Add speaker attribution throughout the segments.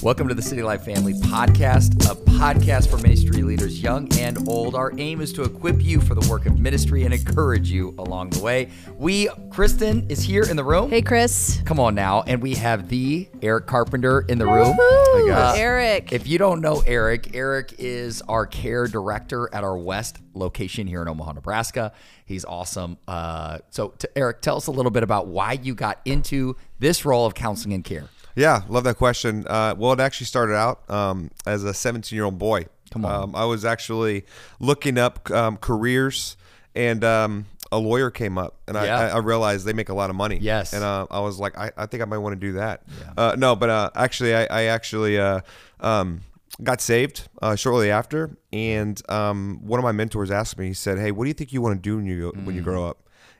Speaker 1: Welcome to the Citylight Family Podcast, a podcast for ministry leaders, young and old. Our aim is to equip you for the work of ministry and encourage you along the way. We, Kristen, is here in the room.
Speaker 2: Hey, Chris.
Speaker 1: Come on now. And we have the Eric Carpenter in the room.
Speaker 2: Woo!
Speaker 1: Uh,
Speaker 2: Eric.
Speaker 1: If you don't know Eric, Eric is our care director at our West location here in Omaha, Nebraska. He's awesome. Uh, so, to Eric, tell us a little bit about why you got into this role of counseling and care.
Speaker 3: Yeah, love that question. Uh, well, it actually started out um, as a 17 year old boy.
Speaker 1: Come on.
Speaker 3: Um, I was actually looking up um, careers, and um, a lawyer came up, and
Speaker 1: Yeah.
Speaker 3: I, I realized they make a lot of money.
Speaker 1: Yes.
Speaker 3: And uh, I was like, I, I think I might want to do that. Uh, no, but uh, actually, I, I actually uh, um, got saved uh, shortly after, and um, one of my mentors asked me, he said, Hey, what do you think you want to do when you, when
Speaker 1: Mm.
Speaker 3: you grow up?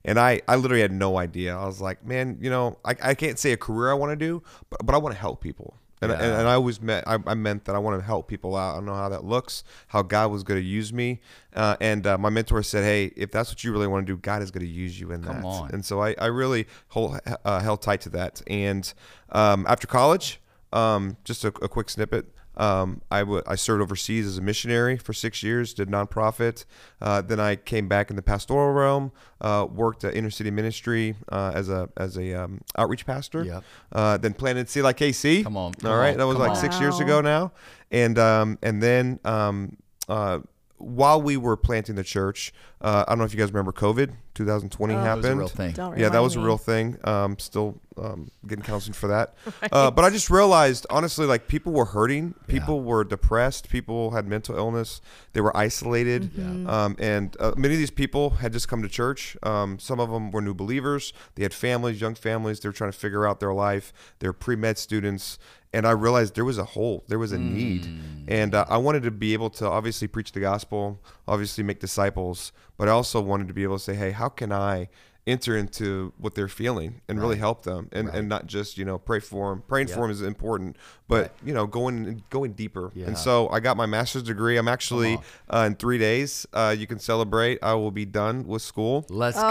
Speaker 3: And I, I literally had no idea. I was like, man, you know, I, I can't say a career I want to do, but, but I want to help people. And, and, and I always meant, I, I meant that I want to help people out. I don't know how that looks, how God was going to use me. Uh, and uh, my mentor said, hey, if that's what you really want to do, God is going to use you in
Speaker 1: Come
Speaker 3: that.
Speaker 1: on.
Speaker 3: And so I, I really hold, uh, held tight to that. And um, after college, um, just a, a quick snippet. Um, I, w- I served overseas as a missionary for six years, did nonprofit. Uh, then I came back in the pastoral realm, uh, worked at inner city ministry uh, as a as a um, outreach pastor.
Speaker 1: Yep.
Speaker 3: Uh, then planted Sea Like KC.
Speaker 1: Come on, come
Speaker 3: All right,
Speaker 1: on,
Speaker 3: that was like
Speaker 1: on.
Speaker 3: six years ago now. And um, and then um, uh, while we were planting the church, uh, I don't know if you guys remember COVID, 2020
Speaker 2: Oh. It was a
Speaker 3: happened.
Speaker 1: It was a real thing.
Speaker 2: Don't
Speaker 3: Yeah, that
Speaker 2: remind
Speaker 3: was a real thing. Um, still um, getting counseling for that. Uh, but I just realized, honestly, like people were hurting. People were depressed. People had mental illness. They were isolated.
Speaker 2: Mm-hmm.
Speaker 3: Um, and uh, many of these people had just come to church. Um, some of them were new believers. They had families, young families. They were trying to figure out their life. They're pre med students. And I realized there was a hole, there was a need. And uh, I wanted to be able to obviously preach the gospel, obviously make disciples, but I also wanted to be able to say, hey, how can I enter into what they're feeling and really help them and, and not just, you know, pray for them. Praying for them is important, but, you know, going going deeper.
Speaker 1: Yeah.
Speaker 3: And so I got my master's degree. I'm actually uh, in three days. Uh, you can celebrate. I will be done with school.
Speaker 1: Let's
Speaker 2: Oh,
Speaker 1: go.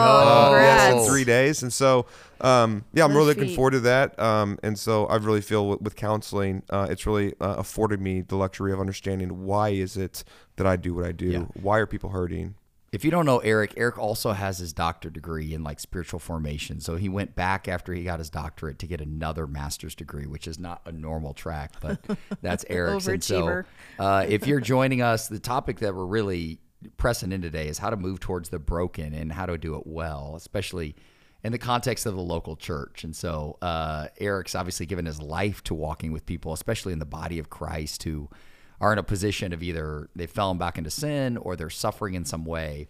Speaker 3: Uh, yes, in three days. And so, um, yeah, I'm
Speaker 2: Lift
Speaker 3: really looking
Speaker 2: feet.
Speaker 3: forward to that. Um, and so I really feel with, with counseling, uh, it's really uh, afforded me the luxury of understanding why is it that I do what I do?
Speaker 1: Yeah.
Speaker 3: Why are people hurting?
Speaker 1: If you don't know Eric, Eric also has his doctor degree in like spiritual formation. So he went back after he got his doctorate to get another master's degree, which is not a normal track, but that's Eric's. And so, uh, if you're joining us, the topic that we're really pressing in today is how to move towards the broken and how to do it well, especially in the context of the local church. And so, uh, Eric's obviously given his life to walking with people, especially in the body of Christ, who are in a position of either they've fallen back into sin or they're suffering in some way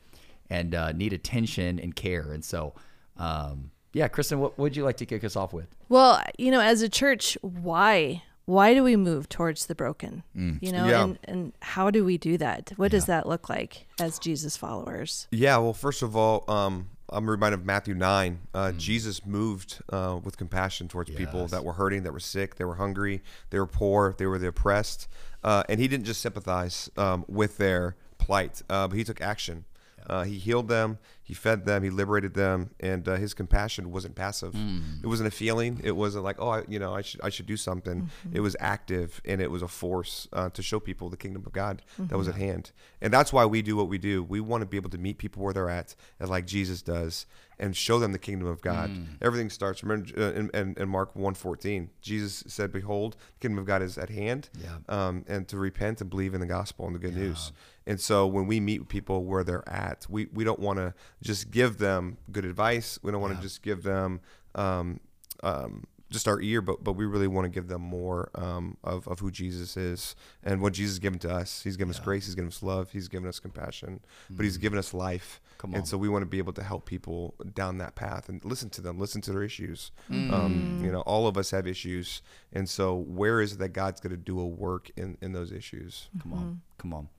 Speaker 1: and uh, need attention and care. And so, um, yeah, Kristen, what would you like to kick us off with?
Speaker 2: Well, you know, as a church, why? Why do we move towards the broken? You know,
Speaker 3: Yeah.
Speaker 2: and, and how do we do that? What does that look like as Jesus followers?
Speaker 3: Yeah, well, first of all, um, I'm reminded of Matthew 9. Uh, Jesus moved uh, with compassion towards people that were hurting, that were sick, they were hungry, they were poor, they were the oppressed. Uh, and he didn't just sympathize um, with their plight, uh, but he took action. Uh, he healed them, he fed them, he liberated them, and uh, his compassion wasn't passive. It wasn't a feeling. It wasn't like, oh, I, you know, I should I should do something. It was active and it was a force uh, to show people the kingdom of God that was at hand. And that's why we do what we do. We want to be able to meet people where they're at, and like Jesus does, and show them the kingdom of God. Everything starts. Remember uh, in, in, in Mark 1.14, Jesus said, "Behold, the kingdom of God is at hand."
Speaker 1: Yeah.
Speaker 3: um, and to repent and believe in the gospel and the good news. And so when we meet people where they're at, we, we don't want to just give them good advice. We don't want to just give them um, um, just our ear, but but we really want to give them more um, of, of who Jesus is and what Jesus has given to us. He's given us grace. He's given us love. He's given us compassion, but He's given us life.
Speaker 1: Come
Speaker 3: and so we want to be able to help people down that path and listen to them, listen to their issues. Um, you know, all of us have issues, and so where is it that God's going to do a work in in those issues?
Speaker 1: Come on, come on.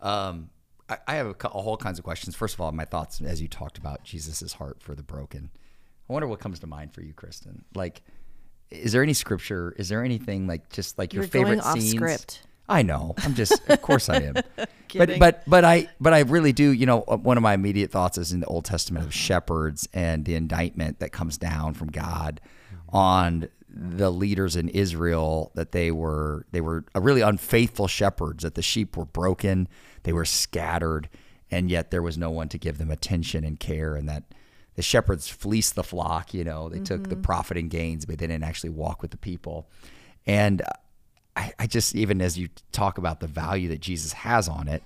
Speaker 1: Um, I, I have a, a whole kinds of questions. First of all, my thoughts as you talked about Jesus's heart for the broken. I wonder what comes to mind for you, Kristen. Like, is there any scripture? Is there anything like just like your
Speaker 2: You're going
Speaker 1: favorite scenes?
Speaker 2: script.
Speaker 1: I know. I'm just, of course I am. but but but I but I really do. You know, uh, one of my immediate thoughts is in the Old Testament of shepherds and the indictment that comes down from God on the leaders in Israel that they were they were really unfaithful shepherds that the sheep were broken, they were scattered, and yet there was no one to give them attention and care and that the shepherds fleeced the flock, you know, they took the profit and gains, but they didn't actually walk with the people. And I, I just even as you talk about the value that Jesus has on it,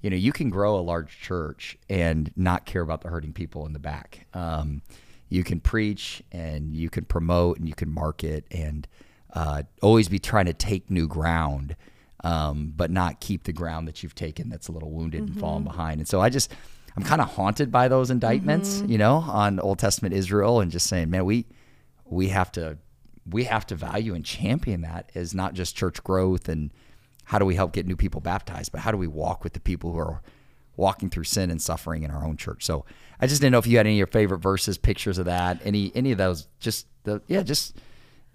Speaker 1: you know, you can grow a large church and not care about the hurting people in the back. Um, you can preach and you can promote and you can market and uh, always be trying to take new ground, um, but not keep the ground that you've taken that's a little wounded and fallen behind. And so I just, I'm kind of haunted by those indictments, mm-hmm. you know, on Old Testament Israel and just saying, man, we, we have to, we have to value and champion that as not just church growth and how do we help get new people baptized, but how do we walk with the people who are walking through sin and suffering in our own church. So I just didn't know if you had any of your favorite verses, pictures of that, any any of those, just the yeah, just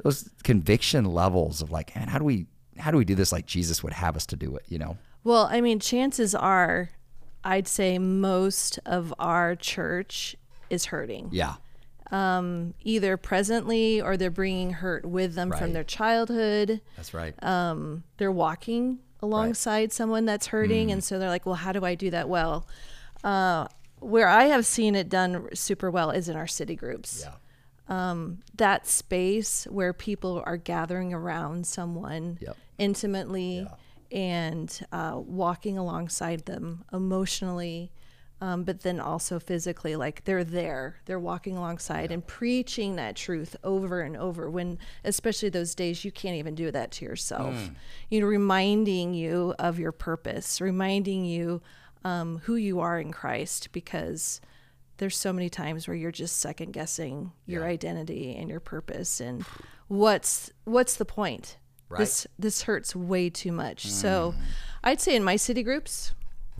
Speaker 1: those conviction levels of like, man, how do we how do we do this like Jesus would have us to do it, you know?
Speaker 2: Well, I mean, chances are, I'd say most of our church is hurting.
Speaker 1: Yeah.
Speaker 2: Um, either presently or they're bringing hurt with them
Speaker 1: Right.
Speaker 2: from their childhood.
Speaker 1: That's right.
Speaker 2: Um, they're walking alongside someone that's hurting, and so they're like, "Well, how do I do that well?" Uh, where I have seen it done super well is in our city groups.
Speaker 1: yeah.
Speaker 2: That space where people are gathering around someone
Speaker 1: Yep.
Speaker 2: intimately and uh, walking alongside them emotionally, um, but then also physically. Like they're there, they're walking alongside and preaching that truth over and over. When, especially those days, you can't even do that to yourself. You know, reminding you of your purpose, reminding you um, who you are in Christ, because there's so many times where you're just second guessing your identity and your purpose and what's what's the point
Speaker 1: Right.
Speaker 2: this this hurts way too much so i'd say in my city groups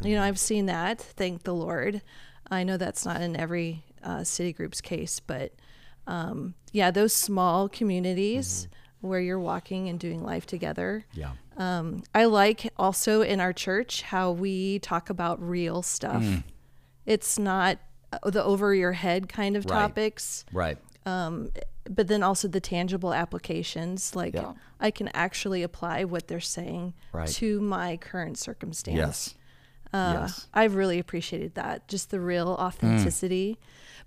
Speaker 2: you know i've seen that thank the lord i know that's not in every uh, city group's case but um, yeah those small communities where you're walking and doing life together
Speaker 1: Yeah.
Speaker 2: um, I like also in our church how we talk about real stuff.
Speaker 1: Mm.
Speaker 2: It's not uh, the over your head kind of
Speaker 1: Right.
Speaker 2: topics,
Speaker 1: Right.
Speaker 2: But then also the tangible applications. Like
Speaker 1: Yeah.
Speaker 2: I can actually apply what they're saying
Speaker 1: Right.
Speaker 2: to my current circumstance.
Speaker 1: Yes.
Speaker 2: Uh,
Speaker 1: yes.
Speaker 2: I've really appreciated that, just the real
Speaker 1: Mm.
Speaker 2: authenticity.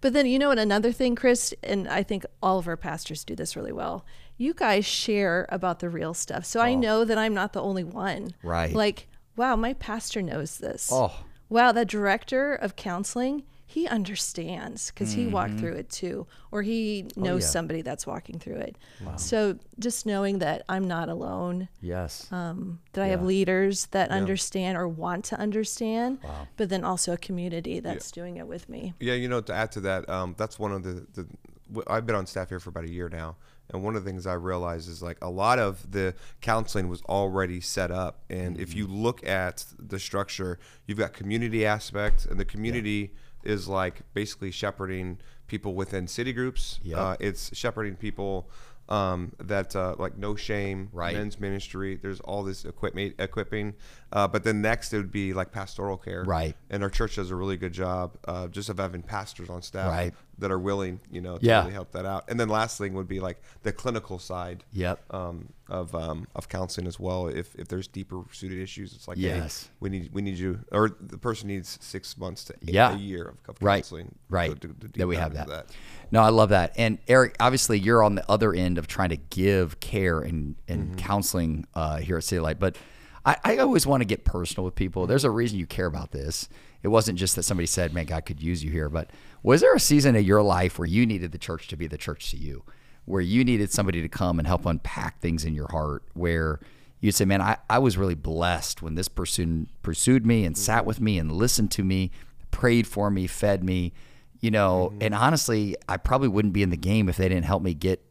Speaker 2: But then, you know what, another thing, Chris, and I think all of our pastors do this really well. You guys share about the real stuff. So I know that I'm not the only one.
Speaker 1: Oh. Right.
Speaker 2: Like, wow, my pastor knows this.
Speaker 1: Oh.
Speaker 2: Wow, the director of counseling, he understands because he walked through it too, or he knows
Speaker 1: Mm-hmm. Oh, yeah.
Speaker 2: somebody that's walking through it. Wow. So just knowing that I'm not alone
Speaker 1: Yes.
Speaker 2: Um, that I have leaders that understand or want to understand, wow. but then also a community that's doing it with me.
Speaker 3: Yeah, you know, to add to that, um, that's one of the, the w- I've been on staff here for about a year now, and one of the things I realized is like a lot of the counseling was already set up, and if you look at the structure, you've got community aspect, and the community is like basically shepherding people within city groups.
Speaker 1: Yep.
Speaker 3: Uh, it's shepherding people um, that uh, like no shame,
Speaker 1: Right.
Speaker 3: men's ministry. There's all this equipment equipping, uh, but then next it would be like pastoral care,
Speaker 1: Right.
Speaker 3: and our church does a really good job uh, just of having pastors on staff
Speaker 1: Right.
Speaker 3: that are willing, you know, to
Speaker 1: Yeah.
Speaker 3: really help that out. And then last thing would be like the clinical side
Speaker 1: Yep.
Speaker 3: um, of um, of counseling as well. If if there's deeper suited issues, it's like hey,
Speaker 1: Yes.
Speaker 3: we need we need you, or the person needs six months to
Speaker 1: Yeah.
Speaker 3: a year of, of
Speaker 1: Right.
Speaker 3: counseling.
Speaker 1: Right.
Speaker 3: to- to- to
Speaker 1: that we have
Speaker 3: into
Speaker 1: that. No, I love that. And Eric, obviously, you're on the other end of trying to give care and, and
Speaker 3: Mm-hmm.
Speaker 1: counseling uh, here at City Light. But I, I always want to get personal with people. There's a reason you care about this. It wasn't just that somebody said, man, God could use you here. But was there a season of your life where you needed the church to be the church to you, where you needed somebody to come and help unpack things in your heart, where you'd say, man, I, I was really blessed when this person pursued me and sat with me and listened to me, prayed for me, fed me you know mm-hmm. and honestly i probably wouldn't be in the game if they didn't help me get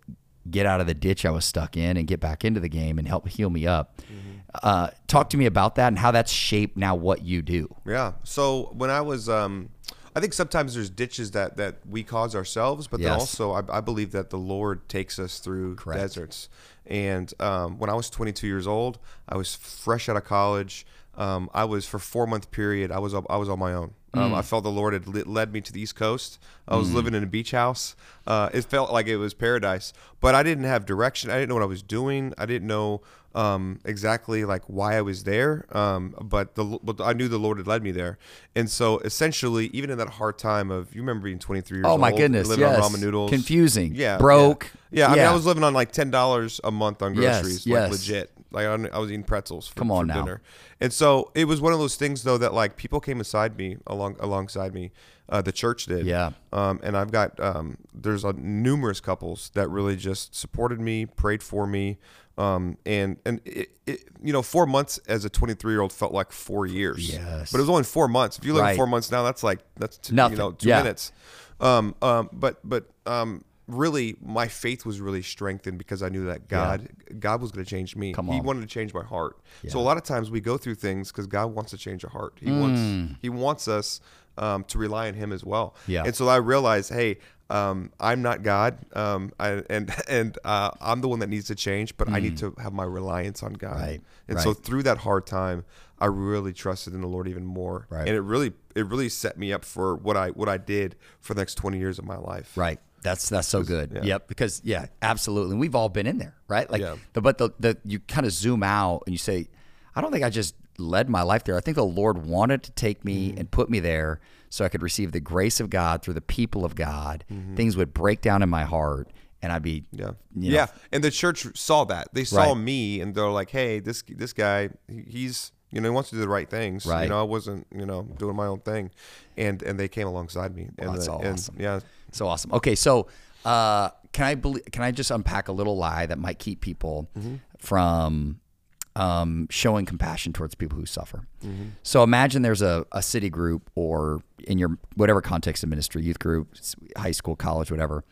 Speaker 1: get out of the ditch i was stuck in and get back into the game and help heal me up mm-hmm. Uh, talk to me about that and how that's shaped now what you do
Speaker 3: Yeah. So when I was, um, I think sometimes there's ditches that that we cause ourselves, but then also I, I believe that the Lord takes us through
Speaker 1: Correct.
Speaker 3: deserts. And um, when I was 22 years old, I was fresh out of college. Um, I was for four month period. I was I was on my own. Um, I felt the Lord had led me to the East Coast. I was living in a beach house. Uh, it felt like it was paradise, but I didn't have direction. I didn't know what I was doing. I didn't know um, exactly like why I was there. Um, but the but I knew the Lord had led me there, and so essentially, even in that hard time of you remember being 23 years
Speaker 1: Oh
Speaker 3: old,
Speaker 1: my goodness,
Speaker 3: living
Speaker 1: yes.
Speaker 3: on ramen noodles,
Speaker 1: Confusing.
Speaker 3: yeah,
Speaker 1: Broke.
Speaker 3: Yeah, yeah. I mean, I was living on like ten dollars a month on groceries,
Speaker 1: yes.
Speaker 3: like legit. Like I was eating pretzels for,
Speaker 1: Come on
Speaker 3: for
Speaker 1: now.
Speaker 3: dinner, and so it was one of those things though that like people came beside me along alongside me. Uh, the church did,
Speaker 1: Yeah.
Speaker 3: Um, and I've got um, there's uh, numerous couples that really just supported me, prayed for me, um, and and it, it, you know, four months as a 23 year old felt like four years.
Speaker 1: Yes.
Speaker 3: but it was only four months. If you look
Speaker 1: Right.
Speaker 3: at four months now, that's like that's two,
Speaker 1: Nothing.
Speaker 3: you know two
Speaker 1: Yeah.
Speaker 3: minutes. Um, um, but but um, really, my faith was really strengthened because I knew that God God was going to change me.
Speaker 1: Come
Speaker 3: He wanted to change my heart. So a lot of times we go through things because God wants to change our heart. He wants
Speaker 1: Mm.
Speaker 3: He wants us um, to rely on Him as well.
Speaker 1: Yeah.
Speaker 3: And so I realized, hey. Um, I'm not God, um, I, and and uh, I'm the one that needs to change, but I need to have my reliance on God.
Speaker 1: Mm. Right,
Speaker 3: And so through that hard time, I really trusted in the Lord even more,
Speaker 1: Right.
Speaker 3: and it really it really set me up for what I what I did for the next 20 years of my life.
Speaker 1: Right. That's that's so good.
Speaker 3: yeah.
Speaker 1: Yep. Because yeah, absolutely. And we've all been in there, right? Like
Speaker 3: Yeah.
Speaker 1: the but the, the you kind of zoom out and you say, I don't think I just led my life there. I think the Lord wanted to take me
Speaker 3: Mm-hmm.
Speaker 1: and put me there so I could receive the grace of God through the people of God.
Speaker 3: Mm-hmm.
Speaker 1: Things would break down in my heart and I'd be
Speaker 3: Yeah.
Speaker 1: you know,
Speaker 3: yeah. And the church saw that. They saw
Speaker 1: Right.
Speaker 3: me and they're like, "Hey, this this guy, he's you know, he wants to do the right things.
Speaker 1: Right.
Speaker 3: You know, I wasn't, you know, doing my own thing." And and they came alongside me. And
Speaker 1: that's
Speaker 3: the-
Speaker 1: all
Speaker 3: and,
Speaker 1: awesome.
Speaker 3: Yeah.
Speaker 1: So awesome. Okay, so uh, can I believe? can I just unpack a little lie that might keep people from um, showing compassion towards people who suffer? So imagine there's a, a city group or in your whatever context of ministry, youth group, high school, college, whatever.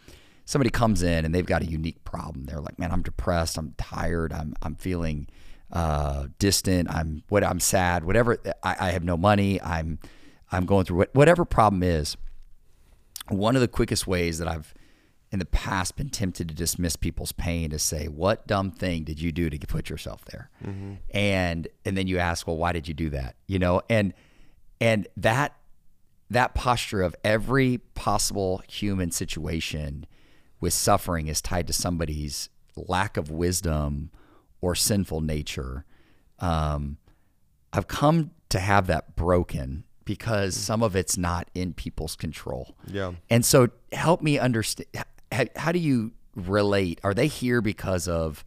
Speaker 1: Somebody comes in and they've got a unique problem. They're like, "Man, I'm depressed. I'm tired. I'm I'm feeling uh, distant. I'm what I'm sad. Whatever. I, I have no money. I'm I'm going through what, whatever problem is." one of the quickest ways that I've in the past been tempted to dismiss people's pain to say, "What dumb thing did you do to put yourself there?" And and then you ask, "Well, why did you do that?" You know, and and that that posture of every possible human situation with suffering is tied to somebody's lack of wisdom or sinful nature. Um, I've come to have that broken because some of it's not in people's control.
Speaker 3: Yeah.
Speaker 1: And so help me understand how, how do you relate? Are they here because of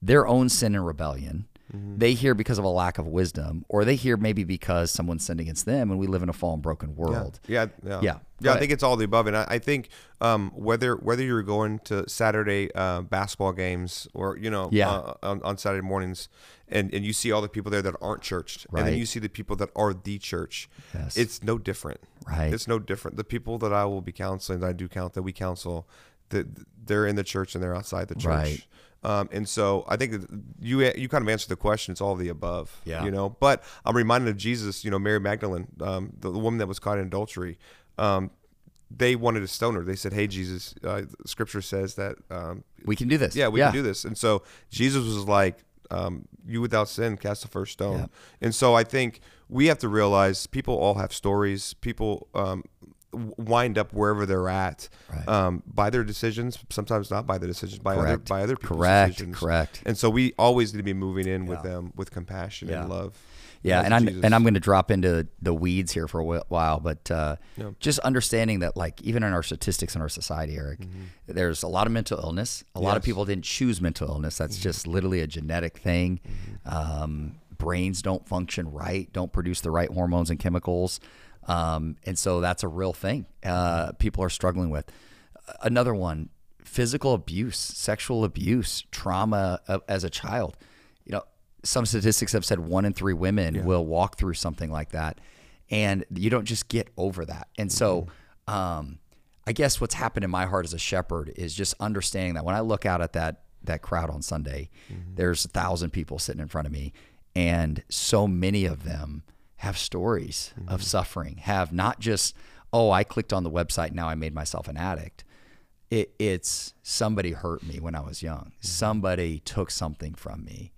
Speaker 1: their own sin and rebellion? Mm-hmm. They here because of a lack of wisdom, or they here maybe because someone sinned against them, and we live in a fallen, broken world.
Speaker 3: Yeah, yeah,
Speaker 1: Yeah. Go
Speaker 3: yeah. I think it's all the above, and I, I think um, whether whether you're going to Saturday uh, basketball games or you know
Speaker 1: Yeah.
Speaker 3: uh, on, on Saturday mornings, and, and you see all the people there that aren't churched, and then you see the people that are the church.
Speaker 1: Yes.
Speaker 3: It's no different.
Speaker 1: Right.
Speaker 3: It's no different. The people that I will be counseling, that I do count, that we counsel, that they're in the church and they're outside the church.
Speaker 1: Right.
Speaker 3: Um, and so I think you you kind of answered the question. It's all the above.
Speaker 1: Yeah.
Speaker 3: You know, but I'm reminded of Jesus. You know, Mary Magdalene, um, the, the woman that was caught in adultery. Um, they wanted to stone her. They said, "Hey, Jesus, uh, Scripture says that um,
Speaker 1: We can do this.
Speaker 3: yeah, we can do this. And so Jesus was like, um, "You without sin, cast the first stone."
Speaker 1: Yeah.
Speaker 3: And so I think we have to realize people all have stories. People um, wind up wherever they're at
Speaker 1: Right.
Speaker 3: um, by their decisions. Sometimes not by their decisions, by other
Speaker 1: Correct.
Speaker 3: by other people's
Speaker 1: Correct.
Speaker 3: decisions.
Speaker 1: Correct.
Speaker 3: And so we always need to be moving in with them with compassion
Speaker 1: Yeah.
Speaker 3: and love.
Speaker 1: Yeah, and I'm
Speaker 3: Jesus.
Speaker 1: and I'm going to drop into the weeds here for a while, but uh,
Speaker 3: Yeah.
Speaker 1: just understanding that, like, even in our statistics in our society, Eric, there's a lot of mental illness. A lot of
Speaker 3: Mm-hmm. Yes. Mm-hmm.
Speaker 1: people didn't choose mental illness. That's just literally a genetic thing. Um, brains don't function right, don't produce the right hormones and chemicals, um, and so that's a real thing. Uh, people are struggling with. Another one: physical abuse, sexual abuse, trauma uh, as a child. Some statistics have said one in three women will walk through something like that, and you don't just get over that. And so, mm-hmm. um, I guess what's happened in my heart as a shepherd is just understanding that when I look out at that that crowd on Sunday, mm-hmm. there's a thousand people sitting in front of me, and so many of them have stories mm-hmm. of suffering. Have not just oh, I clicked on the website now I made myself an addict it, it's somebody hurt me when I was young. Somebody took something from me.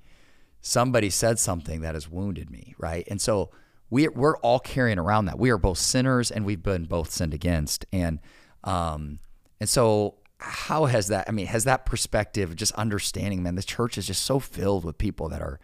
Speaker 1: Somebody said something that has wounded me, right? And so we we're all carrying around that. We are both sinners and we've been both sinned against. And um and so how has that I mean, has that perspective just understanding, man, the church is just so filled with people that are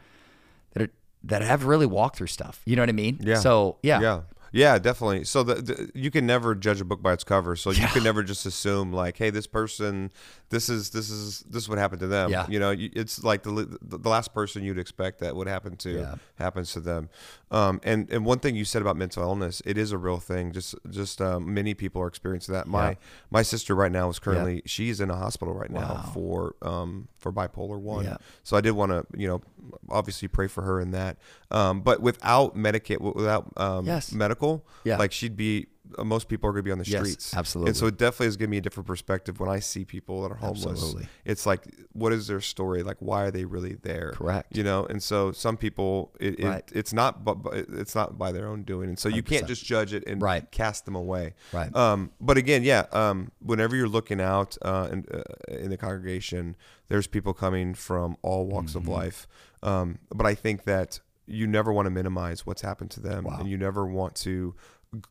Speaker 1: that are that have really walked through stuff. You know what I mean?
Speaker 3: Yeah.
Speaker 1: So yeah.
Speaker 3: Yeah. Yeah, definitely. So the, the, you can never judge a book by its cover. So you can never just assume like, hey, this person, this is this is this is what happened to them.
Speaker 1: Yeah.
Speaker 3: You know, it's like the the last person you'd expect that would happen to
Speaker 1: Yeah.
Speaker 3: happens to them. Um, and and one thing you said about mental illness, it is a real thing. Just just um, many people are experiencing that. My
Speaker 1: Yeah.
Speaker 3: my sister right now is currently she's in a hospital right now
Speaker 1: Wow.
Speaker 3: for um for bipolar one.
Speaker 1: Yeah.
Speaker 3: So I did want to you know obviously pray for her in that. Um, but without medicate without um
Speaker 1: Yes.
Speaker 3: medical,
Speaker 1: Yeah.
Speaker 3: like she'd be. Uh, most people are going to be on the
Speaker 1: Yes,
Speaker 3: streets,
Speaker 1: absolutely.
Speaker 3: And so it definitely has given me a different perspective when I see people that are homeless.
Speaker 1: Absolutely.
Speaker 3: It's like, what is their story? Like, why are they really there?
Speaker 1: Correct.
Speaker 3: You know, and so some people, it, it it's not, but it's not by their own doing, and so you can't just judge it and
Speaker 1: Right.
Speaker 3: cast them away.
Speaker 1: Right.
Speaker 3: Um, but again, yeah. Um, whenever you're looking out uh, in, uh, in the congregation, there's people coming from all walks
Speaker 1: Mm-hmm.
Speaker 3: of life. Um, but I think that you never want to minimize what's happened to them,
Speaker 1: Wow.
Speaker 3: and you never want to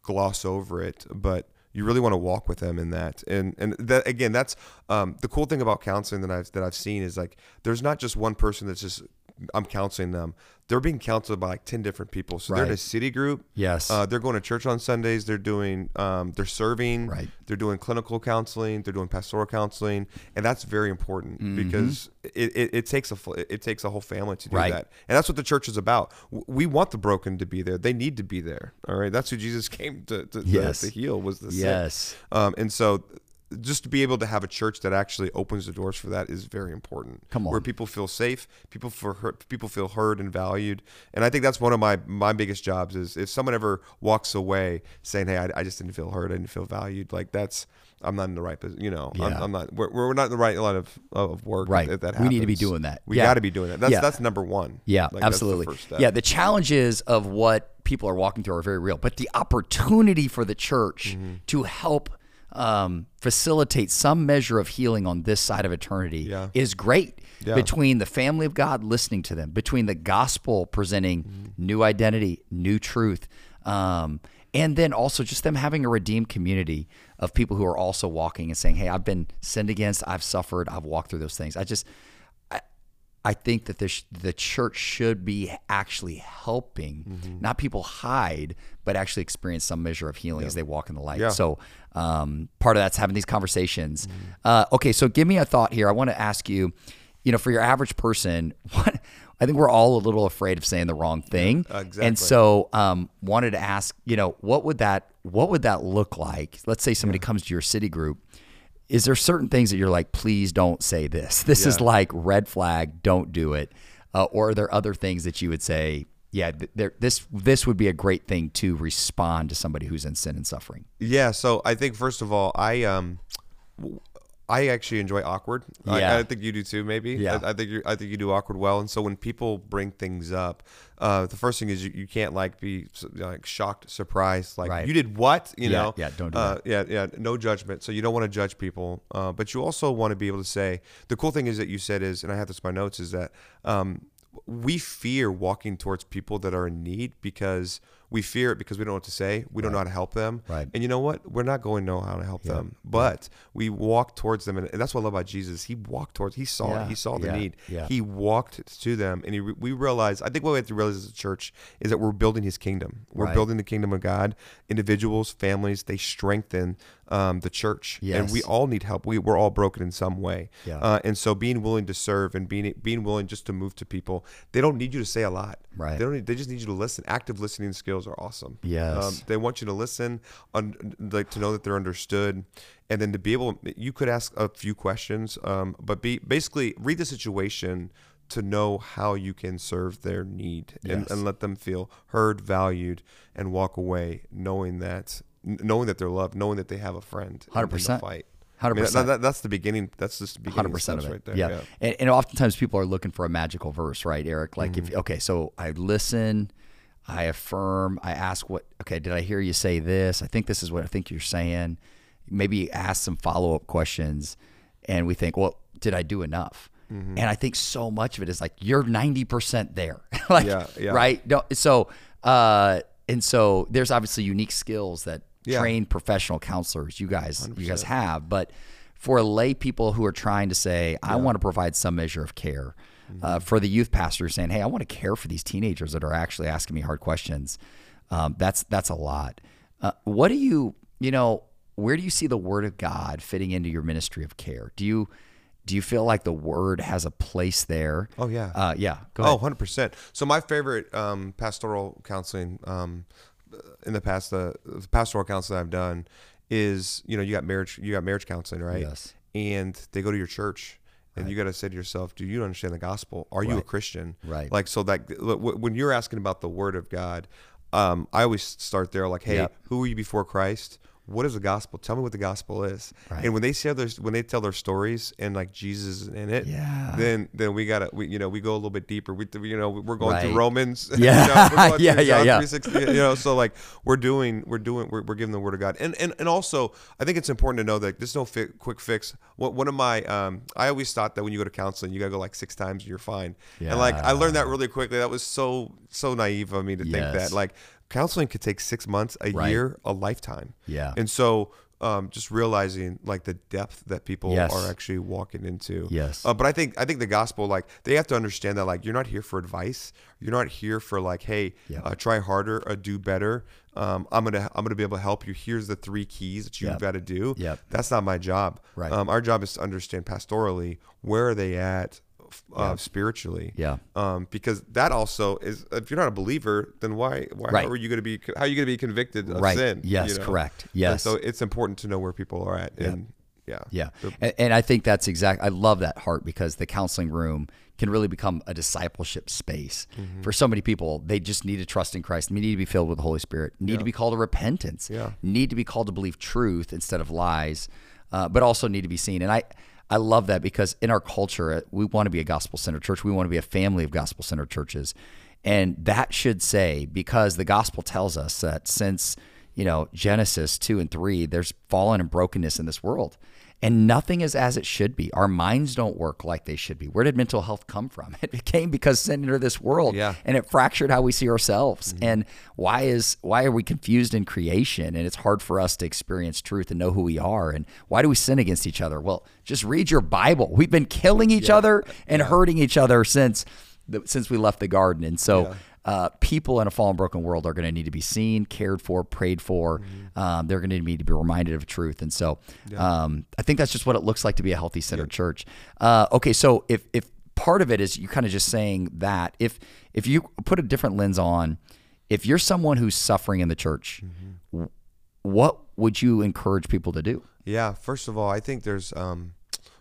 Speaker 3: gloss over it. But you really want to walk with them in that, and and that again, that's um, the cool thing about counseling that I've that I've seen is like there's not just one person that's just I'm counseling them. They're being counseled by like ten different people. So they're in a
Speaker 1: Right.
Speaker 3: city group.
Speaker 1: Yes.
Speaker 3: Uh, they're going to church on Sundays. They're doing, um, they're serving.
Speaker 1: Right.
Speaker 3: They're doing clinical counseling. They're doing pastoral counseling, and that's very important
Speaker 1: Mm-hmm.
Speaker 3: because it, it, it takes a fl- it takes a whole family to do
Speaker 1: Right.
Speaker 3: that, and that's what the church is about. W- We want the broken to be there. They need to be there. All right, that's who Jesus came to to, to-
Speaker 1: Yes.
Speaker 3: to heal was the sick.
Speaker 1: Yes.
Speaker 3: Um, and so just to be able to have a church that actually opens the doors for that is very important.
Speaker 1: Come on, Where
Speaker 3: people feel safe, people feel heard, people feel heard and valued. And I think that's one of my my biggest jobs is if someone ever walks away saying, "Hey, I, I just didn't feel heard, I didn't feel valued," like that's I'm not in the right position. You know, I'm, I'm not. We're, we're not in the right line of of work.
Speaker 1: Right.
Speaker 3: That
Speaker 1: We need to be doing that.
Speaker 3: We
Speaker 1: Yeah.
Speaker 3: got to be doing that. That's
Speaker 1: Yeah.
Speaker 3: that's number one.
Speaker 1: Yeah,
Speaker 3: Like, the
Speaker 1: absolutely.
Speaker 3: step.
Speaker 1: Yeah, the challenges of what people are walking through are very real, but the opportunity for the church
Speaker 3: Mm-hmm.
Speaker 1: to help um, facilitate some measure of healing on this side of eternity
Speaker 3: Yeah.
Speaker 1: is great.
Speaker 3: Yeah.
Speaker 1: Between the family of God listening to them, between the gospel presenting
Speaker 3: Mm-hmm.
Speaker 1: new identity, new truth, um, and then also just them having a redeemed community of people who are also walking and saying, "Hey, I've been sinned against, I've suffered, I've walked through those things." I just I think that this, the church should be actually helping,
Speaker 3: Mm-hmm.
Speaker 1: not people hide, but actually experience some measure of healing as they walk in the light.
Speaker 3: Yeah.
Speaker 1: So um, part of that's having these conversations.
Speaker 3: Mm-hmm.
Speaker 1: Uh, okay, so give me a thought here. I want to ask you, you know, for your average person, what I think we're all a little afraid of saying the wrong thing,
Speaker 3: exactly.
Speaker 1: and so um, wanted to ask, you know, what would that what would that look like? Let's say somebody comes to your city group is there certain things that you're like, please don't say this? This is like red flag, don't do it. Uh, or are there other things that you would say, yeah, th- there, this this would be a great thing to respond to somebody who's in sin and suffering?
Speaker 3: Yeah, so I think first of all, I um, I actually enjoy awkward. I-
Speaker 1: Yeah.
Speaker 3: I, think you do too. Maybe.
Speaker 1: Yeah.
Speaker 3: I, I think you I think you do awkward well. And so when people bring things up, uh, the first thing is you, you can't like be like shocked, surprised, like
Speaker 1: Right.
Speaker 3: you did what? You
Speaker 1: Yeah,
Speaker 3: know?
Speaker 1: yeah, don't do
Speaker 3: uh, Yeah, yeah. No judgment. So you don't want to judge people, uh, but you also want to be able to say the cool thing is that you said is, and I have this in my notes is that um, we fear walking towards people that are in need because we fear it because we don't know what to say. We don't know how to help them.
Speaker 1: Right.
Speaker 3: And you know what? We're not going to know how to help them, but we walk towards them, and that's what I love about Jesus. He walked towards. He saw
Speaker 1: Yeah,
Speaker 3: it. He saw the
Speaker 1: yeah,
Speaker 3: need.
Speaker 1: yeah.
Speaker 3: He walked to them, and he, we realize. I think what we have to realize as a church is that we're building His kingdom. We're
Speaker 1: Right.
Speaker 3: building the kingdom of God. Individuals, families, they strengthen um, the church, and we all need help. We we're all broken in some way.
Speaker 1: Yeah.
Speaker 3: Uh, and so being willing to serve and being being willing just to move to people, they don't need you to say a lot.
Speaker 1: Right.
Speaker 3: They don't. Need, they just need you to listen. Active listening skills are awesome.
Speaker 1: Yes.
Speaker 3: Um, they want you to listen, un, like to know that they're understood, and then to be able. You could ask a few questions, um, but be basically read the situation to know how you can serve their need and,
Speaker 1: Yes.
Speaker 3: and let them feel heard, valued, and walk away knowing that knowing that they're loved, knowing that they have a friend. the
Speaker 1: 100%.
Speaker 3: fight. I mean,
Speaker 1: 100%.
Speaker 3: that- that- that's the beginning. That's just the beginning.
Speaker 1: Hundred percent of it,
Speaker 3: right there.
Speaker 1: yeah.
Speaker 3: yeah.
Speaker 1: And, and oftentimes people are looking for a magical verse, right, Eric? Like
Speaker 3: Mm-hmm.
Speaker 1: if okay, so I listen, I affirm, I ask what. Okay, did I hear you say this? I think this is what I think you're saying. maybe ask some follow up questions, and we think, well, did I do enough?
Speaker 3: Mm-hmm.
Speaker 1: And I think so much of it is like you're ninety percent there, like
Speaker 3: Yeah, yeah.
Speaker 1: right. No, so uh, and so there's obviously unique skills that
Speaker 3: Yeah.
Speaker 1: trained professional counselors you guys you guys have, but for lay people who are trying to say, I want to provide some measure of care.
Speaker 3: Mm-hmm.
Speaker 1: Uh, for the youth pastor saying, "Hey, I want to care for these teenagers that are actually asking me hard questions," um, that's that's a lot. Uh, what do you, you know, where do you see the Word of God fitting into your ministry of care? Do you do you feel like the Word has a place there?
Speaker 3: Oh, yeah.
Speaker 1: uh, yeah. Go
Speaker 3: Oh, 100%. So my favorite um, pastoral counseling um, in the past, the, the pastoral counseling I've done is, you know, you got marriage, you got marriage counseling, right?
Speaker 1: Yes.
Speaker 3: And they go to your church and you got to say to yourself, do you understand the gospel? Are you a Christian?
Speaker 1: Right.
Speaker 3: Like, so wh- when you're asking about the word of God, um, I always start there like, hey,
Speaker 1: Yep.
Speaker 3: who were you before Christ? What is the gospel? Tell me what the gospel is.
Speaker 1: Right.
Speaker 3: And when they share their, when they tell their stories and like Jesus is in it,
Speaker 1: Yeah.
Speaker 3: then then we gotta we you know we go a little bit deeper. We you know we're going
Speaker 1: Right.
Speaker 3: through Romans.
Speaker 1: Yeah.
Speaker 3: you know,
Speaker 1: Yeah, yeah, yeah.
Speaker 3: 3:16, You know, so like we're doing we're doing we're, we're giving the word of God, and and and also I think it's important to know that there's no fi- quick fix. What one of my um I always thought that when you go to counseling you gotta go like six times and you're fine. Yeah. And like I learned that really quickly. That was so so naive of me to think that like counseling could take six months, a
Speaker 1: Right.
Speaker 3: year, a lifetime.
Speaker 1: Yeah.
Speaker 3: And so. Um, just realizing like the depth that people
Speaker 1: Yes.
Speaker 3: are actually walking into.
Speaker 1: Yes.
Speaker 3: Uh, but I think I think the gospel, like they have to understand that, like you're not here for advice. You're not here for like, hey,
Speaker 1: Yeah.
Speaker 3: uh, try harder or do better. Um, I'm gonna I'm gonna be able to help you. Here's the three keys that you've
Speaker 1: Yep.
Speaker 3: got to do.
Speaker 1: Yep.
Speaker 3: That's not my job.
Speaker 1: Right.
Speaker 3: Um, our job is to understand pastorally where are they at uh, spiritually.
Speaker 1: Yeah.
Speaker 3: Um, because that also is if you're not a believer, then why why
Speaker 1: Right.
Speaker 3: how are you gonna be how are you gonna be convicted of
Speaker 1: Right.
Speaker 3: sin?
Speaker 1: Yes, correct. Yes.
Speaker 3: And so it's important to know where people are at. And yeah.
Speaker 1: Yeah. And, and I think that's exact. I love that heart because the counseling room can really become a discipleship space
Speaker 3: Mm-hmm.
Speaker 1: for so many people. They just need to trust in Christ. They need to be filled with the Holy Spirit. Need to be called to repentance.
Speaker 3: Yeah.
Speaker 1: Need to be called to believe truth instead of lies, uh, but also need to be seen. And I, I love that because in our culture, uh, we want to be a gospel centered church. We want to be a family of gospel centered churches. And that should say, because the gospel tells us that since, you know, Genesis 2 and 3, there's fallen and brokenness in this world. And nothing is as it should be. Our minds don't work like they should be. Where did mental health come from? It came because sin entered this world,
Speaker 3: Yeah.
Speaker 1: and it fractured how we see ourselves. Mm-hmm. And why is why are we confused in creation? And it's hard for us to experience truth and know who we are. And why do we sin against each other? Well, just read your Bible. We've been killing each other and hurting each other since the, since we left the garden. And so uh, people in a fallen, broken world are going to need to be seen, cared for, prayed for. Um, they're going to need to be reminded of truth. And so um, I think that's just what it looks like to be a healthy centered church. Uh, okay, so if if part of it is you kind of just saying that if if you put a different lens on, if you're someone who's suffering in the church, w- what would you encourage people to do?
Speaker 3: Yeah. First of all, I think there's um,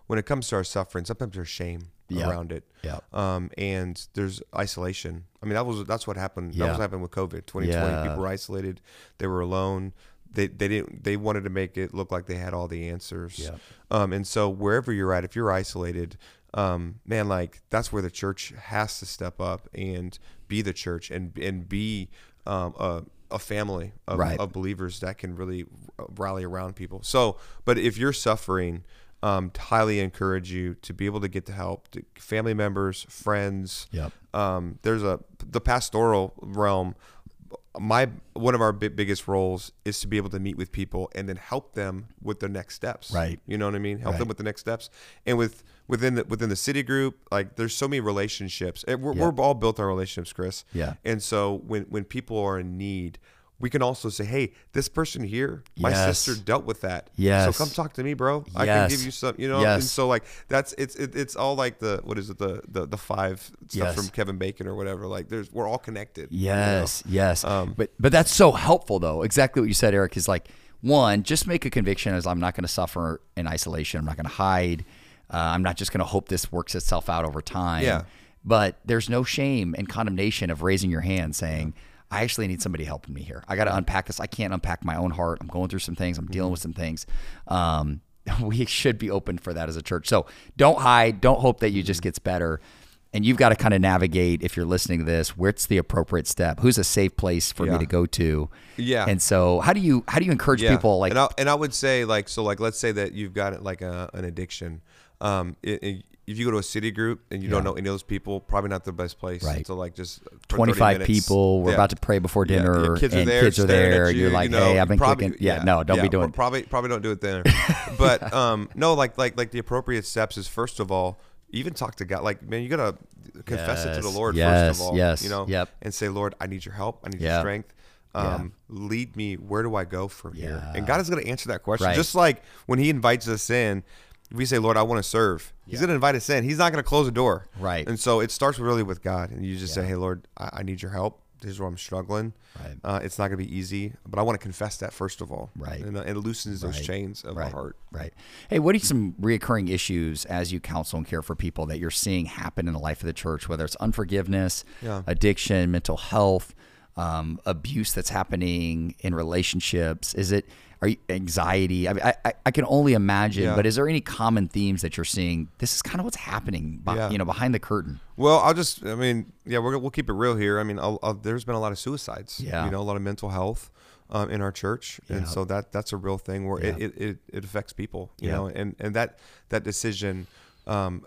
Speaker 3: when it comes to our suffering, sometimes there's shame
Speaker 1: Yeah.
Speaker 3: around it.
Speaker 1: Yeah.
Speaker 3: Um, and there's isolation. I mean, that was that's what happened. That was what happened with COVID. 2020,
Speaker 1: Yeah.
Speaker 3: people were isolated. They were alone. They, they didn't they wanted to make it look like they had all the answers.
Speaker 1: Yeah.
Speaker 3: Um, and so wherever you're at, if you're isolated, um, man, like that's where the church has to step up and be the church and and be um, a, a family of,
Speaker 1: Right.
Speaker 3: of believers that can really rally around people. So, but if you're suffering, um, highly encourage you to be able to get the help, to family members, friends.
Speaker 1: Yep.
Speaker 3: Um, there's a the pastoral realm. My one of our bi- biggest roles is to be able to meet with people and then help them with their next steps.
Speaker 1: Right.
Speaker 3: You know what I mean? Help
Speaker 1: Right.
Speaker 3: them with the next steps. And with within the within the city group, like there's so many relationships. We're,
Speaker 1: Yeah.
Speaker 3: we're all built on relationships, Chris.
Speaker 1: Yeah.
Speaker 3: And so when when people are in need, we can also say, "Hey, this person here, my
Speaker 1: Yes.
Speaker 3: sister dealt with that.
Speaker 1: Yes.
Speaker 3: So come talk to me, bro. I can give you some, you know."
Speaker 1: Yes.
Speaker 3: And so like that's it's it, it's all like the what is it the the, the five stuff
Speaker 1: Yes.
Speaker 3: from Kevin Bacon or whatever. Like there's we're all connected. you know?
Speaker 1: Yes, yes.
Speaker 3: Um,
Speaker 1: but but that's so helpful though. Exactly what you said, Eric, is like one, just make a conviction as I'm not going to suffer in isolation. I'm not going to hide. Uh, I'm not just going to hope this works itself out over time.
Speaker 3: Yeah.
Speaker 1: But there's no shame and condemnation of raising your hand saying, I actually need somebody helping me here. I got to unpack this. I can't unpack my own heart. I'm going through some things. I'm dealing with some things. Um, we should be open for that as a church. So don't hide. Don't hope that you just gets better. and you've got to kind of navigate if you're listening to this where's the appropriate step who's a safe place for me to go to
Speaker 3: Yeah.
Speaker 1: and so how do you how do you encourage people like
Speaker 3: and I, and I would say like so like let's say that you've got like a, an addiction um it, it- if you go to a city group and you don't know any of those people probably not the best place
Speaker 1: Right.
Speaker 3: to like just
Speaker 1: 25 people we're
Speaker 3: Yeah.
Speaker 1: about to pray before
Speaker 3: Yeah,
Speaker 1: dinner
Speaker 3: your kids
Speaker 1: and
Speaker 3: are there
Speaker 1: kids are there
Speaker 3: you,
Speaker 1: you're
Speaker 3: you
Speaker 1: like
Speaker 3: know,
Speaker 1: hey i've been
Speaker 3: probably-
Speaker 1: clicking yeah, no don't
Speaker 3: yeah,
Speaker 1: be doing
Speaker 3: probably probably don't do it there but um no like like like the appropriate steps is first of all even talk to God like man you gotta confess it to the Lord
Speaker 1: yes,
Speaker 3: first of all
Speaker 1: yes,
Speaker 3: you know
Speaker 1: yep.
Speaker 3: and say Lord I need your help I need
Speaker 1: Yeah.
Speaker 3: your strength
Speaker 1: Yeah.
Speaker 3: um, lead me where do I go from here and God is going to answer that question
Speaker 1: Right.
Speaker 3: just like when he invites us in if we say Lord I want to serve he's going to invite us in he's not going to close the door
Speaker 1: Right.
Speaker 3: and so it starts really with God and you just say hey Lord I, I need your help this is where I'm struggling
Speaker 1: Right.
Speaker 3: uh, it's not going to be easy but I want to confess that first of all
Speaker 1: Right.
Speaker 3: and uh, it loosens those
Speaker 1: Right.
Speaker 3: chains of
Speaker 1: right,
Speaker 3: our heart
Speaker 1: Right. Hey, what are some reoccurring issues as you counsel and care for people that you're seeing happen in the life of the church, whether it's unforgiveness,
Speaker 3: Yeah.
Speaker 1: addiction, mental health, um, abuse that's happening in relationships? Is it anxiety? I, mean, I, I- I can only imagine,
Speaker 3: Yeah.
Speaker 1: but is there any common themes that you're seeing? This is kind of what's happening, beh-
Speaker 3: Yeah.
Speaker 1: you know, behind the curtain.
Speaker 3: Well, I'll just, I mean, yeah, we're, we'll keep it real here. I mean, I'll, I'll, there's been a lot of suicides,
Speaker 1: Yeah.
Speaker 3: you know, a lot of mental health um, in our church.
Speaker 1: Yeah.
Speaker 3: And so that that's a real thing where it, it, it, it affects people, you know, and, and that, that decision um,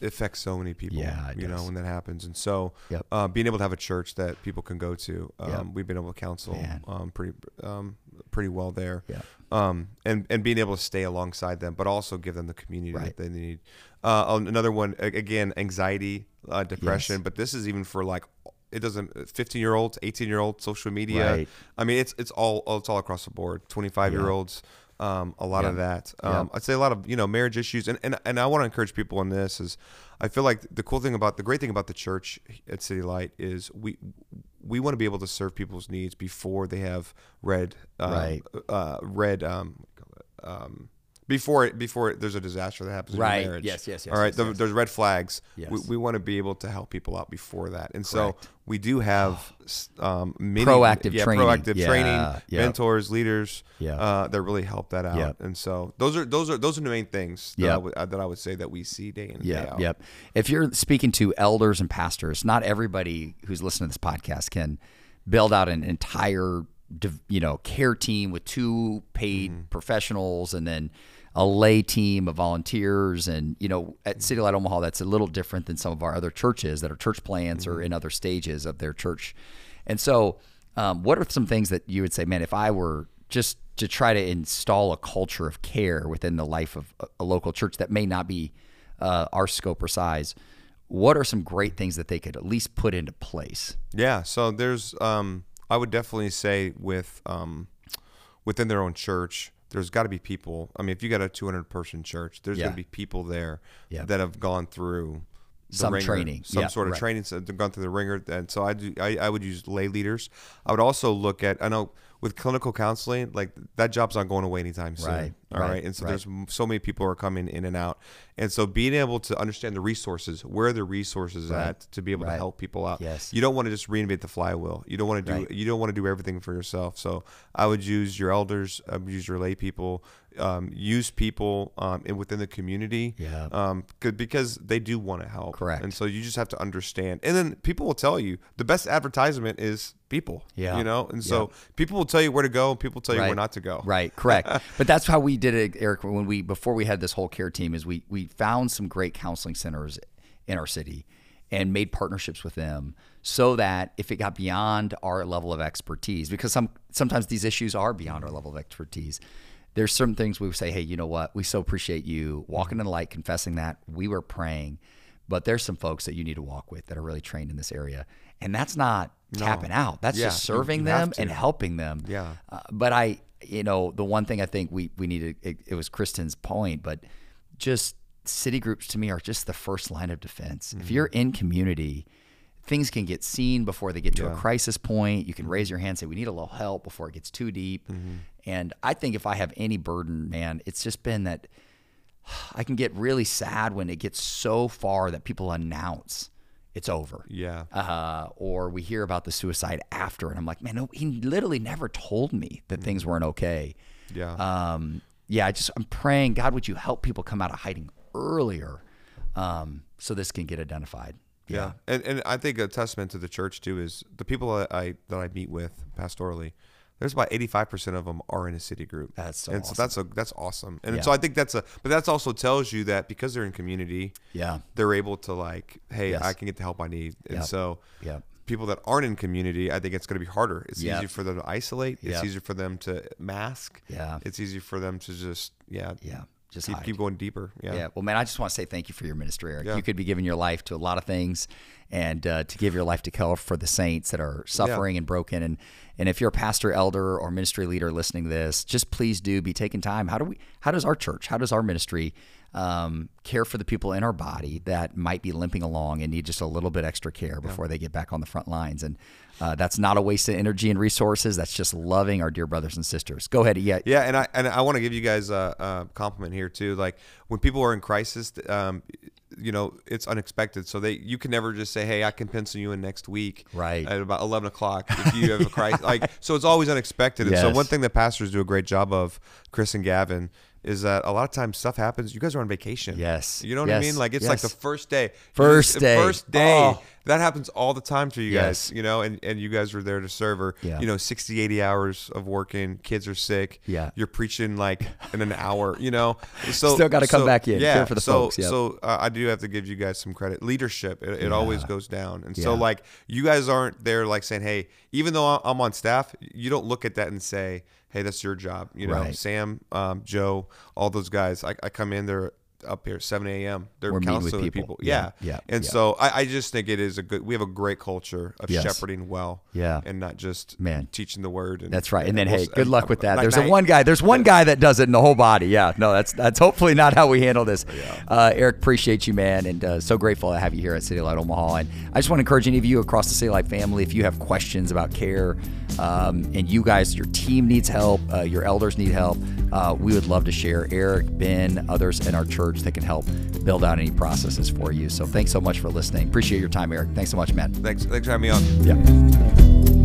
Speaker 3: affects so many people,
Speaker 1: Yeah,
Speaker 3: you know, when that happens. And so
Speaker 1: Yep.
Speaker 3: uh, being able to have a church that people can go to, um,
Speaker 1: Yep.
Speaker 3: we've been able to counsel um, pretty, um, pretty well there.
Speaker 1: Yeah.
Speaker 3: Um, and, and being able to stay alongside them, but also give them the community
Speaker 1: Right.
Speaker 3: that they need. Uh, another one, again, anxiety, uh, depression,
Speaker 1: Yes.
Speaker 3: but this is even for like it doesn't 15 year olds 18 year olds social media
Speaker 1: Right.
Speaker 3: i mean it's it's all it's all across the board 25 year olds um, a lot of that um,
Speaker 1: Yeah.
Speaker 3: i'd say a lot of you know marriage issues and, and and i want to encourage people on this is i feel like the cool thing about the great thing about the church at city light is we we want to be able to serve people's needs before they have read um,
Speaker 1: Right.
Speaker 3: uh, read um, um, before it, before there's a disaster that happens
Speaker 1: Right.
Speaker 3: in your marriage.
Speaker 1: Yes, yes, yes,
Speaker 3: All right.
Speaker 1: yes,
Speaker 3: the-
Speaker 1: yes.
Speaker 3: There's red flags.
Speaker 1: Yes.
Speaker 3: We, we want to be able to help people out before that, and so we do have um, many
Speaker 1: Proactive
Speaker 3: yeah,
Speaker 1: training.
Speaker 3: proactive
Speaker 1: Yeah,
Speaker 3: training,
Speaker 1: yep.
Speaker 3: mentors, leaders
Speaker 1: Yep.
Speaker 3: uh, that really help that out.
Speaker 1: Yep.
Speaker 3: And so those are those are those are the main things that, I
Speaker 1: Yep.
Speaker 3: would, uh, that I would say that we see day in and day
Speaker 1: Yep,
Speaker 3: out.
Speaker 1: yep. If you're speaking to elders and pastors, not everybody who's listening to this podcast can build out an entire, you know, care team with two paid
Speaker 3: Mm-hmm.
Speaker 1: professionals and then a lay team of volunteers. And you know, at City Light Omaha, that's a little different than some of our other churches that are church plants
Speaker 3: Mm-hmm.
Speaker 1: or in other stages of their church. And so, um, what are some things that you would say, man, if I were just to try to install a culture of care within the life of a, a local church that may not be uh, our scope or size, what are some great things that they could at least put into place?
Speaker 3: Yeah. So there's, um, I would definitely say with um, within their own church, there's got to be people. I mean, if you got a 200 person church, there's
Speaker 1: Yeah.
Speaker 3: going to be people there
Speaker 1: Yeah.
Speaker 3: that have gone through
Speaker 1: Some
Speaker 3: ringer,
Speaker 1: training.
Speaker 3: some
Speaker 1: Yeah,
Speaker 3: sort of
Speaker 1: right.
Speaker 3: training. So they've gone through the ringer, and so I do. I, I would use lay leaders. I would also look at. I know with clinical counseling, like that job's not going away anytime soon.
Speaker 1: Right,
Speaker 3: All right.
Speaker 1: right,
Speaker 3: And so
Speaker 1: right.
Speaker 3: there's so many people are coming in and out, and so being able to understand the resources, where are the resources
Speaker 1: Right.
Speaker 3: at, to be able to help people out.
Speaker 1: Yes.
Speaker 3: You don't want to just reinvent the flywheel. You don't want to do. You don't want to do everything for yourself. So I would use your elders. I would use your lay people. Um, use people um, in within the community.
Speaker 1: Yeah.
Speaker 3: Um, 'cause- because they do want to help.
Speaker 1: Correct.
Speaker 3: And so you just have to understand. And then people will tell you the best advertisement is people.
Speaker 1: Yeah.
Speaker 3: You know. And so people will tell you where to go, and people tell you
Speaker 1: Right.
Speaker 3: where not to go.
Speaker 1: Right, correct. but that's how we did it, Eric. When we before we had this whole care team, is we we found some great counseling centers in our city and made partnerships with them so that if it got beyond our level of expertise, because some sometimes these issues are beyond our level of expertise. There's certain things we would say, hey, you know what? We so appreciate you walking in the light, confessing that we were praying, but there's some folks that you need to walk with that are really trained in this area, and that's not tapping out. That's
Speaker 3: Yeah,
Speaker 1: just serving
Speaker 3: you have
Speaker 1: them and helping them.
Speaker 3: Yeah.
Speaker 1: Uh, but I, you know, the one thing I think we we needed it, it was Kristen's point, but just city groups to me are just the first line of defense.
Speaker 3: Mm-hmm.
Speaker 1: If you're in community, things can get seen before they get to a crisis point. You can
Speaker 3: Mm-hmm.
Speaker 1: raise your hand, say we need a little help before it gets too deep. And I think if I have any burden, man, it's just been that I can get really sad when it gets so far that people announce it's over
Speaker 3: Yeah.
Speaker 1: uh, or we hear about the suicide after, and I'm like, man, no, he literally never told me that things weren't okay.
Speaker 3: Yeah.
Speaker 1: Um, yeah, I just I'm praying, God, would you help people come out of hiding earlier, um, so this can get identified.
Speaker 3: Yeah. And and I think a testament to the church too is the people that I that I meet with pastorally. There's about 85% of them are in a city group.
Speaker 1: That's so
Speaker 3: and
Speaker 1: awesome.
Speaker 3: so that's a that's awesome. And
Speaker 1: Yeah.
Speaker 3: so I think that's a but that's also tells you that because they're in community,
Speaker 1: Yeah.
Speaker 3: they're able to like, hey,
Speaker 1: Yes.
Speaker 3: I can get the help I need. And
Speaker 1: Yep.
Speaker 3: so
Speaker 1: yeah
Speaker 3: people that aren't in community, I think it's going to be harder. It's
Speaker 1: Yep.
Speaker 3: easier for them to isolate. It's
Speaker 1: Yep.
Speaker 3: easier for them to mask.
Speaker 1: Yeah.
Speaker 3: It's easy for them to just yeah
Speaker 1: Yeah. Just
Speaker 3: keep keep going deeper. Yeah.
Speaker 1: Yeah. Well, man, I just want to say thank you for your ministry, Eric.
Speaker 3: Yeah.
Speaker 1: You could be giving your life to a lot of things, and uh, to give your life to care for the saints that are suffering and broken. And and if you're a pastor, elder, or ministry leader listening to this, just please do be taking time. How do we? How does our church? How does our ministry? Um, care for the people in our body that might be limping along and need just a little bit extra care before they get back on the front lines. And uh, that's not a waste of energy and resources. That's just loving our dear brothers and sisters. Go ahead. Yeah.
Speaker 3: Yeah, and I and I want to give you guys a, a compliment here too. Like when people are in crisis, um, you know, it's unexpected. So they you can never just say, "Hey, I can pencil you in next week,
Speaker 1: Right.
Speaker 3: at about eleven o'clock if you have a crisis." like so, it's always unexpected. And so one thing that pastors do a great job of, Chris and Gavin. Is that a lot of times stuff happens? You guys are on vacation.
Speaker 1: Yes.
Speaker 3: You know what I mean? Like it's like the first day.
Speaker 1: First day.
Speaker 3: First day.
Speaker 1: Oh.
Speaker 3: That happens all the time for you
Speaker 1: Yes.
Speaker 3: guys, you know, and, and you guys are there to serve or,
Speaker 1: Yeah.
Speaker 3: you know, 60, 80 hours of working. Kids are sick
Speaker 1: Yeah.
Speaker 3: you're preaching like in an hour, you know. So
Speaker 1: Still gotta come
Speaker 3: so-
Speaker 1: back in,
Speaker 3: Yeah.
Speaker 1: for the
Speaker 3: so
Speaker 1: folks, yep.
Speaker 3: so uh, I do have to give you guys some credit. Leadership, it, it always goes down, and so like you guys aren't there like saying, hey, even though I'm on staff, you don't look at that and say, hey, that's your job. You know,
Speaker 1: Right.
Speaker 3: Sam, um, Joe, all those guys. I, I come in, they're up here 7 a.m. They're
Speaker 1: We're
Speaker 3: counseling
Speaker 1: people.
Speaker 3: people.
Speaker 1: Yeah,
Speaker 3: Yeah,
Speaker 1: yeah,
Speaker 3: And
Speaker 1: yeah.
Speaker 3: so I, I just think it is a good. We have a great culture of
Speaker 1: Yes.
Speaker 3: shepherding well.
Speaker 1: Yeah.
Speaker 3: and not just
Speaker 1: Man.
Speaker 3: teaching the word. And,
Speaker 1: That's right. And then,
Speaker 3: we'll
Speaker 1: hey, good
Speaker 3: and-
Speaker 1: luck with that.
Speaker 3: night-
Speaker 1: There's a one guy. There's one guy that does it in the whole body. Yeah. No, that's that's hopefully not how we handle this. Uh, Eric, appreciate you, man, and uh, so grateful to have you here at Citylight Omaha. And I just want to encourage any of you across the Citylight family, if you have questions about care, um, and you guys, your team needs help, uh, your elders need help, uh, we would love to share. Eric, Ben, others in our church that can help build out any processes for you. So thanks so much for listening. Appreciate your time, Eric. Thanks so much, man.
Speaker 3: Thanks, thanks for having me on.
Speaker 1: Yeah.